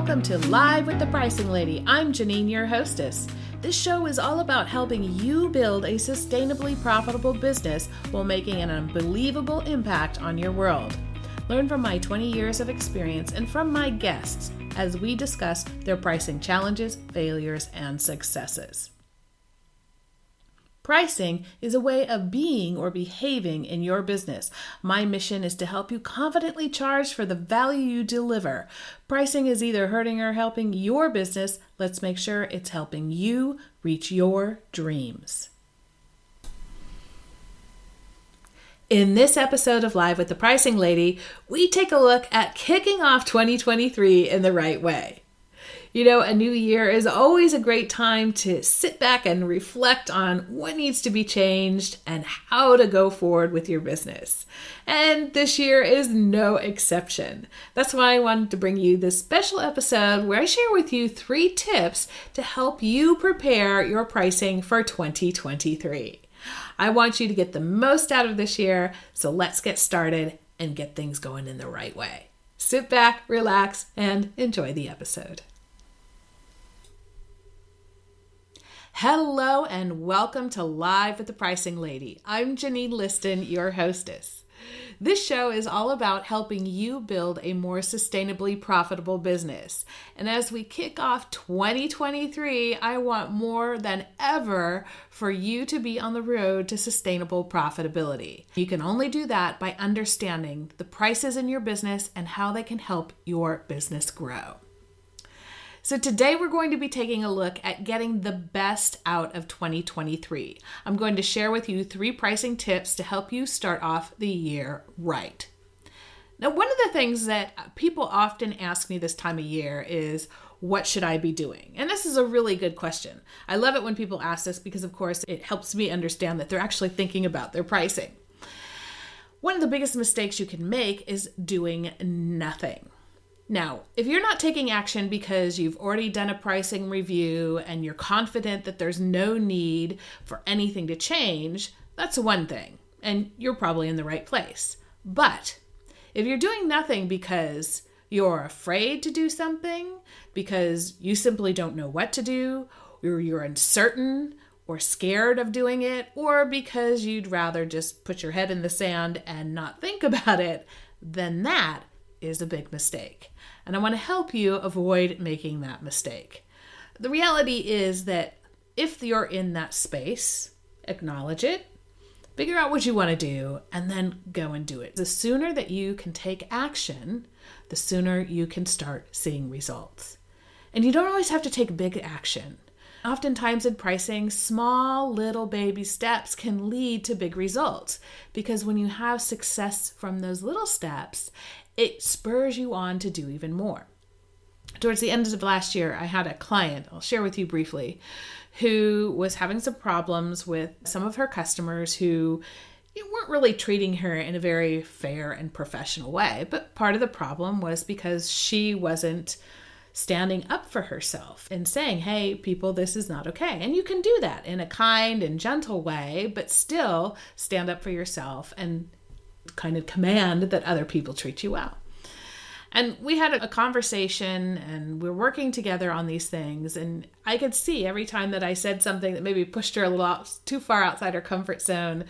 welcome to Live with the Pricing Lady. I'm Janine, your hostess. This show is all about helping you build a sustainably profitable business while making an unbelievable impact on your world. Learn from my 20 years of experience and from my guests as we discuss their pricing challenges, failures, and successes. Pricing is a way of being or behaving in your business. My mission is to help you confidently charge for the value you deliver. Pricing is either hurting or helping your business. Let's make sure it's helping you reach your dreams. In this episode of Live with the Pricing Lady, we take a look at kicking off 2023 in the right way. You know, a new year is always a great time to sit back and reflect on what needs to be changed and how to go forward with your business. And this year is no exception. That's why I wanted to bring you this special episode where I share with you three tips to help you prepare your pricing for 2023. I want you to get the most out of this year, so let's get started and get things going in the right way. Sit back, relax, and enjoy the episode. Hello and welcome to Live with the Pricing Lady. I'm Janine Liston, your hostess. This show is all about helping you build a more sustainably profitable business. And as we kick off 2023, I want more than ever for you to be on the road to sustainable profitability. You can only do that by understanding the prices in your business and how they can help your business grow. So, today we're going to be taking a look at getting the best out of 2023. I'm going to share with you three pricing tips to help you start off the year right. Now, one of the things that people often ask me this time of year is, what should I be doing? And this is a really good question. I love it when people ask this because, of course, it helps me understand that they're actually thinking about their pricing. One of the biggest mistakes you can make is doing nothing. Now, if you're not taking action because you've already done a pricing review and you're confident that there's no need for anything to change, that's one thing, and you're probably in the right place. But if you're doing nothing because you're afraid to do something, because you simply don't know what to do, or you're uncertain or scared of doing it, or because you'd rather just put your head in the sand and not think about it, then that is a big mistake. And I want to help you avoid making that mistake. The reality is that if you're in that space, acknowledge it, figure out what you want to do, and then go and do it. The sooner that you can take action, the sooner you can start seeing results. And you don't always have to take big action. Oftentimes in pricing, small little baby steps can lead to big results because when you have success from those little steps, it spurs you on to do even more. Towards the end of last year, I had a client, I'll share with you briefly, who was having some problems with some of her customers who weren't really treating her in a very fair and professional way. But part of the problem was because she wasn't standing up for herself and saying, hey, people, this is not okay. And you can do that in a kind and gentle way, but still stand up for yourself and kind of command that other people treat you well. And we had a conversation and we are working together on these things. And I could see every time that I said something that maybe pushed her a little out, too far outside her comfort zone,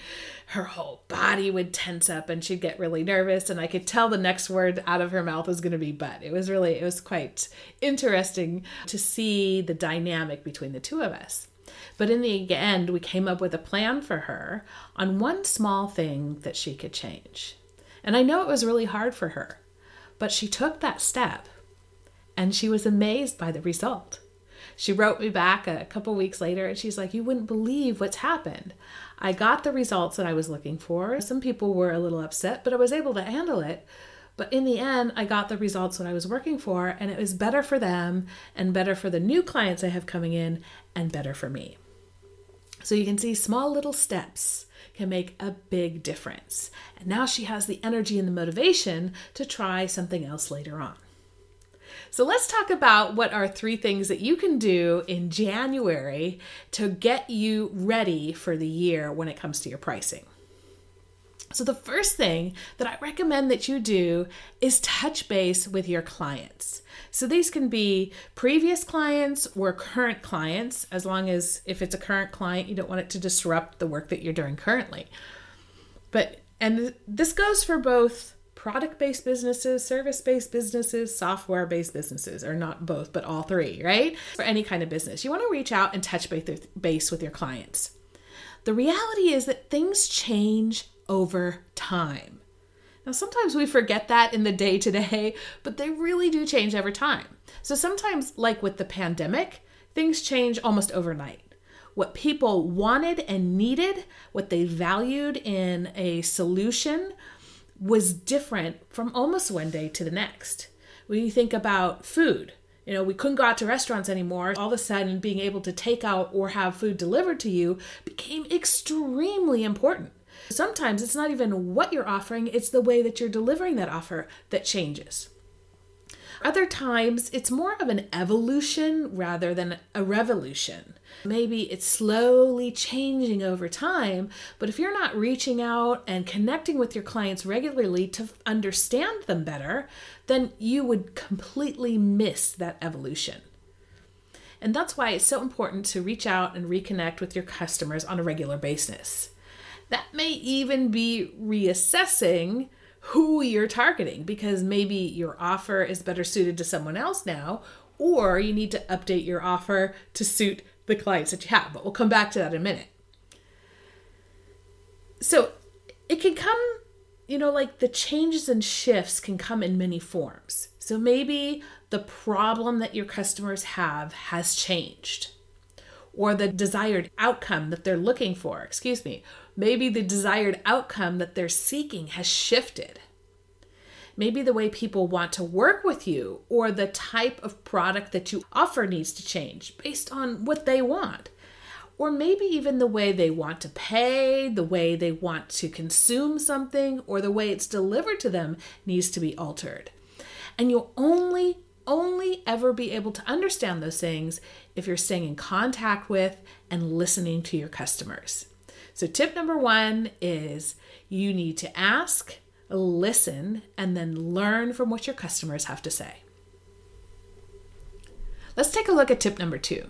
her whole body would tense up and she'd get really nervous. And I could tell the next word out of her mouth was going to be but. It was really, it was quite interesting to see the dynamic between the two of us. But in the end, we came up with a plan for her on one small thing that she could change. And I know it was really hard for her, but she took that step and she was amazed by the result. She wrote me back a couple weeks later and she's like, You wouldn't believe what's happened. I got the results that I was looking for. Some people were a little upset, but I was able to handle it. But in the end, I got the results that I was working for, and it was better for them and better for the new clients I have coming in and better for me. So you can see small little steps can make a big difference. And now she has the energy and the motivation to try something else later on. So let's talk about what are three things that you can do in January to get you ready for the year when it comes to your pricing. So, the first thing that I recommend that you do is touch base with your clients. So, these can be previous clients or current clients, as long as if it's a current client, you don't want it to disrupt the work that you're doing currently. But, and this goes for both product based businesses, service based businesses, software based businesses, or not both, but all three, right? For any kind of business, you want to reach out and touch base with your clients. The reality is that things change over time. Now, sometimes we forget that in the day to day, but they really do change over time. So, sometimes, like with the pandemic, things change almost overnight. What people wanted and needed, what they valued in a solution, was different from almost one day to the next. When you think about food, you know, we couldn't go out to restaurants anymore. All of a sudden, being able to take out or have food delivered to you became extremely important. Sometimes it's not even what you're offering, it's the way that you're delivering that offer that changes. Other times, it's more of an evolution rather than a revolution. Maybe it's slowly changing over time, but if you're not reaching out and connecting with your clients regularly to understand them better, then you would completely miss that evolution. And that's why it's so important to reach out and reconnect with your customers on a regular basis. That may even be reassessing who you're targeting because maybe your offer is better suited to someone else now, or you need to update your offer to suit the clients that you have. But we'll come back to that in a minute. So it can come, you know, like the changes and shifts can come in many forms. So maybe the problem that your customers have has changed or the desired outcome that they're looking for, excuse me, maybe the desired outcome that they're seeking has shifted. Maybe the way people want to work with you or the type of product that you offer needs to change based on what they want. Or maybe even the way they want to pay, the way they want to consume something, or the way it's delivered to them needs to be altered. And you'll only only ever be able to understand those things if you're staying in contact with and listening to your customers. So, tip number one is you need to ask, listen, and then learn from what your customers have to say. Let's take a look at tip number two.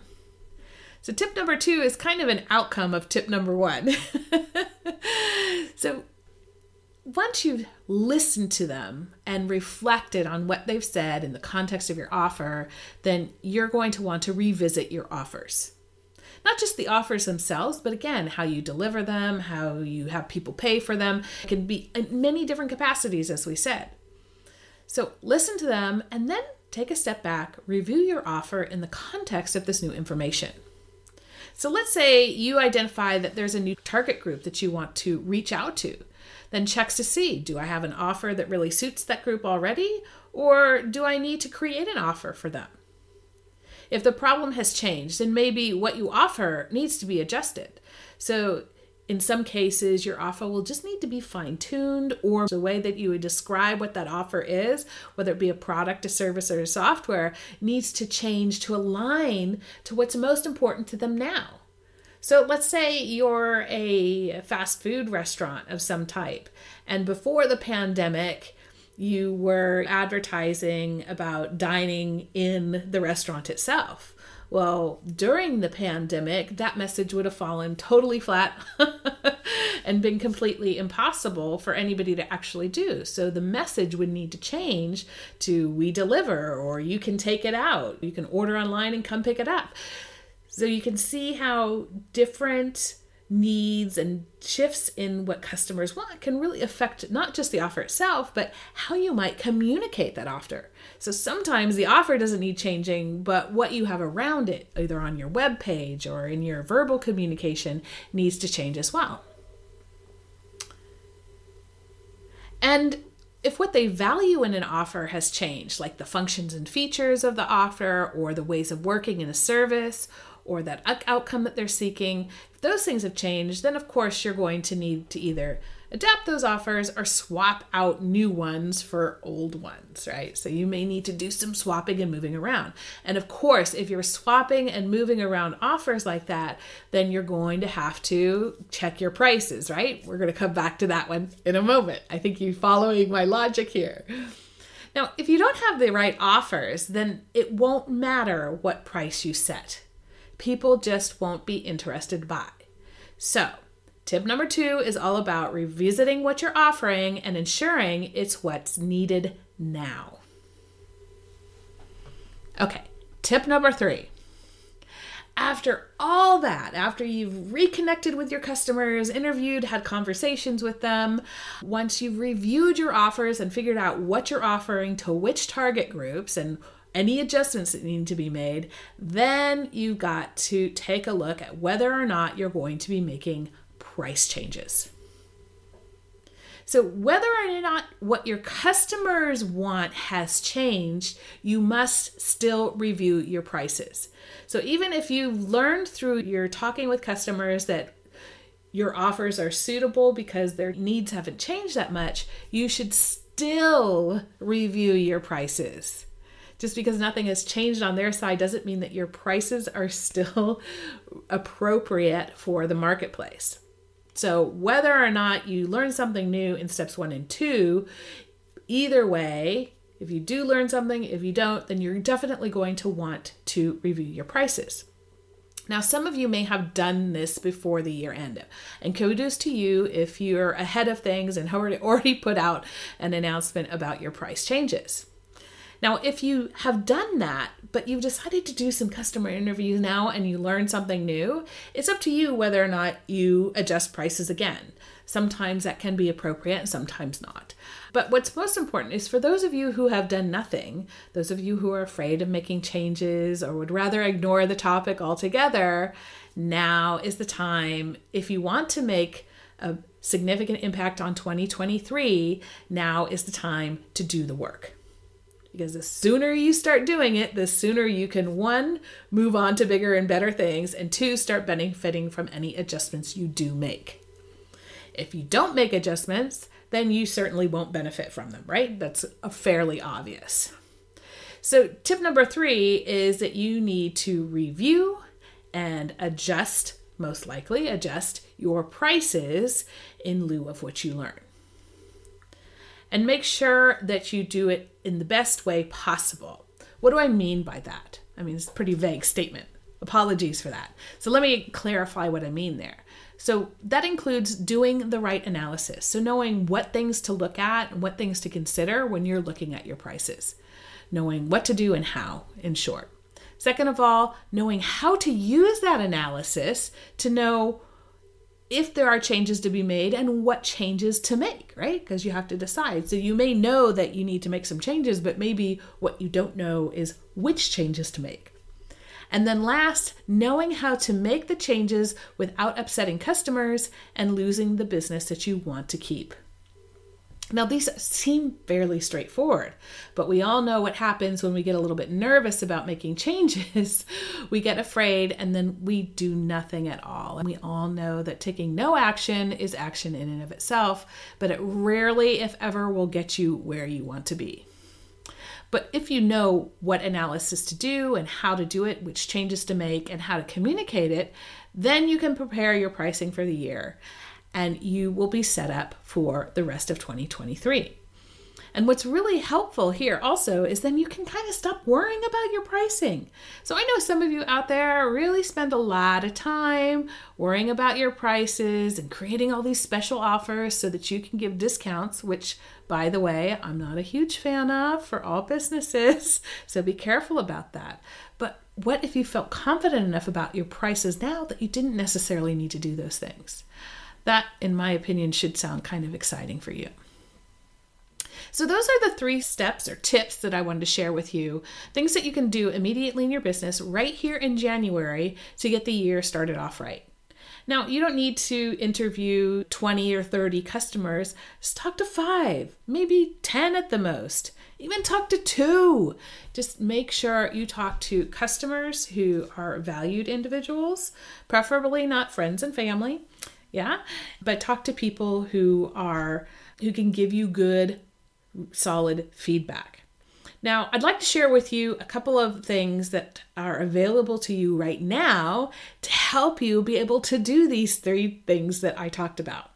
So, tip number two is kind of an outcome of tip number one. so, once you've listened to them and reflected on what they've said in the context of your offer, then you're going to want to revisit your offers. Not just the offers themselves, but again, how you deliver them, how you have people pay for them. It can be in many different capacities, as we said. So listen to them and then take a step back, review your offer in the context of this new information. So let's say you identify that there's a new target group that you want to reach out to then checks to see do I have an offer that really suits that group already, or do I need to create an offer for them? If the problem has changed, then maybe what you offer needs to be adjusted. So, in some cases, your offer will just need to be fine tuned, or the way that you would describe what that offer is, whether it be a product, a service, or a software, needs to change to align to what's most important to them now. So let's say you're a fast food restaurant of some type, and before the pandemic, you were advertising about dining in the restaurant itself. Well, during the pandemic, that message would have fallen totally flat and been completely impossible for anybody to actually do. So the message would need to change to we deliver or you can take it out. You can order online and come pick it up. So you can see how different needs and shifts in what customers want can really affect not just the offer itself, but how you might communicate that offer. So sometimes the offer doesn't need changing, but what you have around it, either on your web page or in your verbal communication, needs to change as well. And if what they value in an offer has changed, like the functions and features of the offer or the ways of working in a service or that outcome that they're seeking, those things have changed, then of course you're going to need to either adapt those offers or swap out new ones for old ones, right? So you may need to do some swapping and moving around. And of course, if you're swapping and moving around offers like that, then you're going to have to check your prices, right? We're going to come back to that one in a moment. I think you're following my logic here. Now, if you don't have the right offers, then it won't matter what price you set. People just won't be interested by. So, Tip number two is all about revisiting what you're offering and ensuring it's what's needed now. Okay, tip number three. After all that, after you've reconnected with your customers, interviewed, had conversations with them, once you've reviewed your offers and figured out what you're offering to which target groups and any adjustments that need to be made, then you've got to take a look at whether or not you're going to be making price changes. So, whether or not what your customers want has changed, you must still review your prices. So, even if you've learned through your talking with customers that your offers are suitable because their needs haven't changed that much, you should still review your prices. Just because nothing has changed on their side doesn't mean that your prices are still appropriate for the marketplace. So, whether or not you learn something new in steps one and two, either way, if you do learn something, if you don't, then you're definitely going to want to review your prices. Now, some of you may have done this before the year end, and kudos to you if you're ahead of things and already put out an announcement about your price changes. Now, if you have done that, but you've decided to do some customer interviews now and you learn something new, it's up to you whether or not you adjust prices again. Sometimes that can be appropriate sometimes not. But what's most important is for those of you who have done nothing, those of you who are afraid of making changes or would rather ignore the topic altogether, now is the time if you want to make a significant impact on 2023, now is the time to do the work. Because the sooner you start doing it, the sooner you can one, move on to bigger and better things, and two, start benefiting from any adjustments you do make. If you don't make adjustments, then you certainly won't benefit from them, right? That's fairly obvious. So, tip number three is that you need to review and adjust, most likely, adjust your prices in lieu of what you learn and make sure that you do it in the best way possible. What do I mean by that? I mean, it's a pretty vague statement. Apologies for that. So let me clarify what I mean there. So that includes doing the right analysis. So knowing what things to look at and what things to consider when you're looking at your prices. Knowing what to do and how, in short. Second of all, knowing how to use that analysis to know if there are changes to be made and what changes to make, right? Because you have to decide. So you may know that you need to make some changes, but maybe what you don't know is which changes to make. And then last, knowing how to make the changes without upsetting customers and losing the business that you want to keep. Now, these seem fairly straightforward, but we all know what happens when we get a little bit nervous about making changes. we get afraid and then we do nothing at all. And we all know that taking no action is action in and of itself, but it rarely, if ever, will get you where you want to be. But if you know what analysis to do and how to do it, which changes to make, and how to communicate it, then you can prepare your pricing for the year and you will be set up for the rest of 2023. And what's really helpful here also is then you can kind of stop worrying about your pricing. So I know some of you out there really spend a lot of time worrying about your prices and creating all these special offers so that you can give discounts, which, by the way, I'm not a huge fan of for all businesses. So be careful about that. But what if you felt confident enough about your prices now that you didn't necessarily need to do those things? That, in my opinion, should sound kind of exciting for you. So, those are the three steps or tips that I wanted to share with you. Things that you can do immediately in your business right here in January to get the year started off right. Now, you don't need to interview 20 or 30 customers. Just talk to five, maybe 10 at the most. Even talk to two. Just make sure you talk to customers who are valued individuals, preferably not friends and family. Yeah. But talk to people who are who can give you good solid feedback. Now, I'd like to share with you a couple of things that are available to you right now to help you be able to do these three things that I talked about.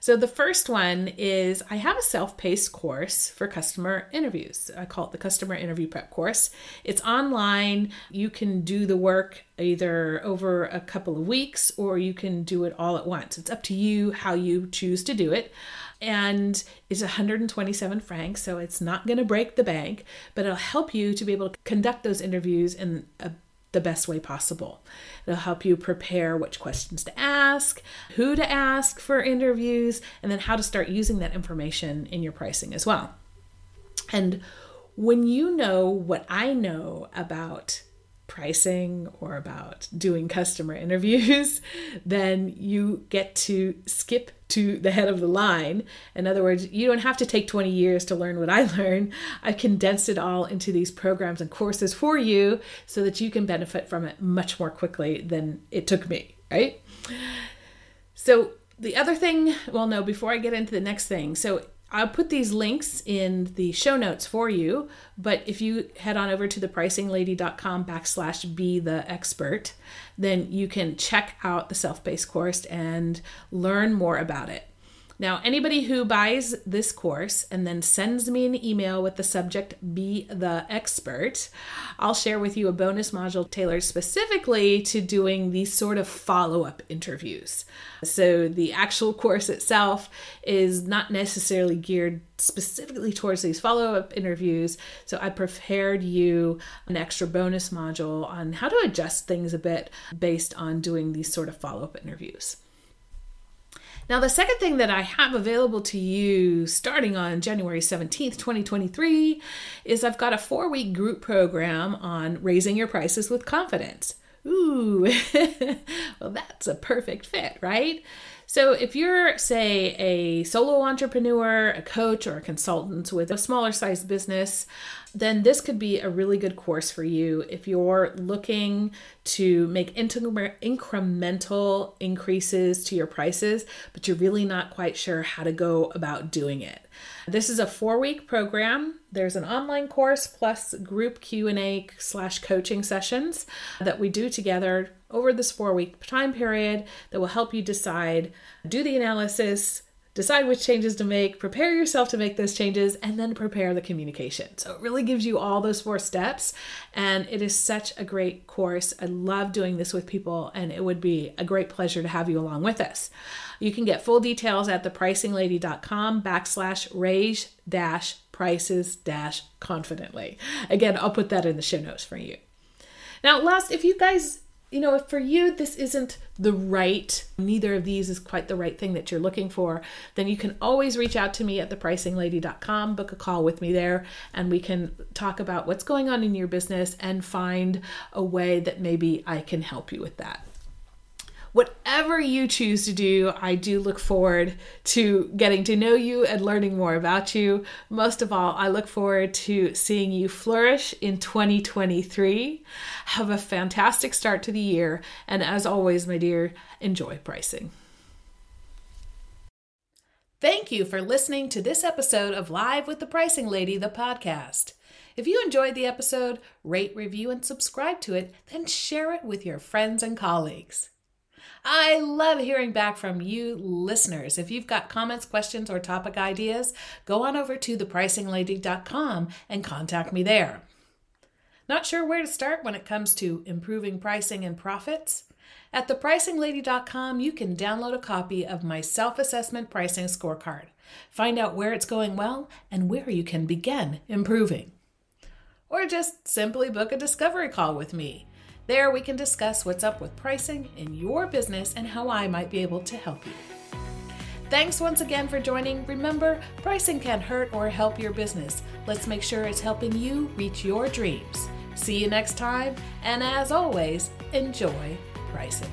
So, the first one is I have a self paced course for customer interviews. I call it the Customer Interview Prep Course. It's online. You can do the work either over a couple of weeks or you can do it all at once. It's up to you how you choose to do it and it's 127 francs, so it's not going to break the bank, but it'll help you to be able to conduct those interviews in a, the best way possible. It'll help you prepare which questions to ask, who to ask for interviews, and then how to start using that information in your pricing as well. And when you know what I know about pricing or about doing customer interviews, then you get to skip to the head of the line. In other words, you don't have to take 20 years to learn what I learned. I've condensed it all into these programs and courses for you so that you can benefit from it much more quickly than it took me, right? So, the other thing, well, no, before I get into the next thing, so I'll put these links in the show notes for you, but if you head on over to thepricinglady.com backslash be the expert, then you can check out the self-paced course and learn more about it. Now, anybody who buys this course and then sends me an email with the subject Be the Expert, I'll share with you a bonus module tailored specifically to doing these sort of follow up interviews. So, the actual course itself is not necessarily geared specifically towards these follow up interviews. So, I prepared you an extra bonus module on how to adjust things a bit based on doing these sort of follow up interviews. Now, the second thing that I have available to you starting on January 17th, 2023, is I've got a four week group program on raising your prices with confidence. Ooh, well, that's a perfect fit, right? So, if you're, say, a solo entrepreneur, a coach, or a consultant with a smaller sized business, then this could be a really good course for you if you're looking to make incremental increases to your prices, but you're really not quite sure how to go about doing it. This is a four-week program. There's an online course plus group Q&A slash coaching sessions that we do together over this four-week time period that will help you decide, do the analysis, decide which changes to make, prepare yourself to make those changes, and then prepare the communication. So it really gives you all those four steps. And it is such a great course. I love doing this with people, and it would be a great pleasure to have you along with us. You can get full details at thepricinglady.com backslash raise dash prices dash confidently. Again, I'll put that in the show notes for you. Now, last, if you guys you know, if for you this isn't the right, neither of these is quite the right thing that you're looking for, then you can always reach out to me at thepricinglady.com, book a call with me there, and we can talk about what's going on in your business and find a way that maybe I can help you with that whatever you choose to do, I do look forward to getting to know you and learning more about you. Most of all, I look forward to seeing you flourish in 2023. Have a fantastic start to the year. And as always, my dear, enjoy pricing. Thank you for listening to this episode of Live with the Pricing Lady, the podcast. If you enjoyed the episode, rate, review, and subscribe to it, then share it with your friends and colleagues. I love hearing back from you listeners. If you've got comments, questions, or topic ideas, go on over to thepricinglady.com and contact me there. Not sure where to start when it comes to improving pricing and profits? At thepricinglady.com, you can download a copy of my self assessment pricing scorecard. Find out where it's going well and where you can begin improving. Or just simply book a discovery call with me. There, we can discuss what's up with pricing in your business and how I might be able to help you. Thanks once again for joining. Remember, pricing can hurt or help your business. Let's make sure it's helping you reach your dreams. See you next time, and as always, enjoy pricing.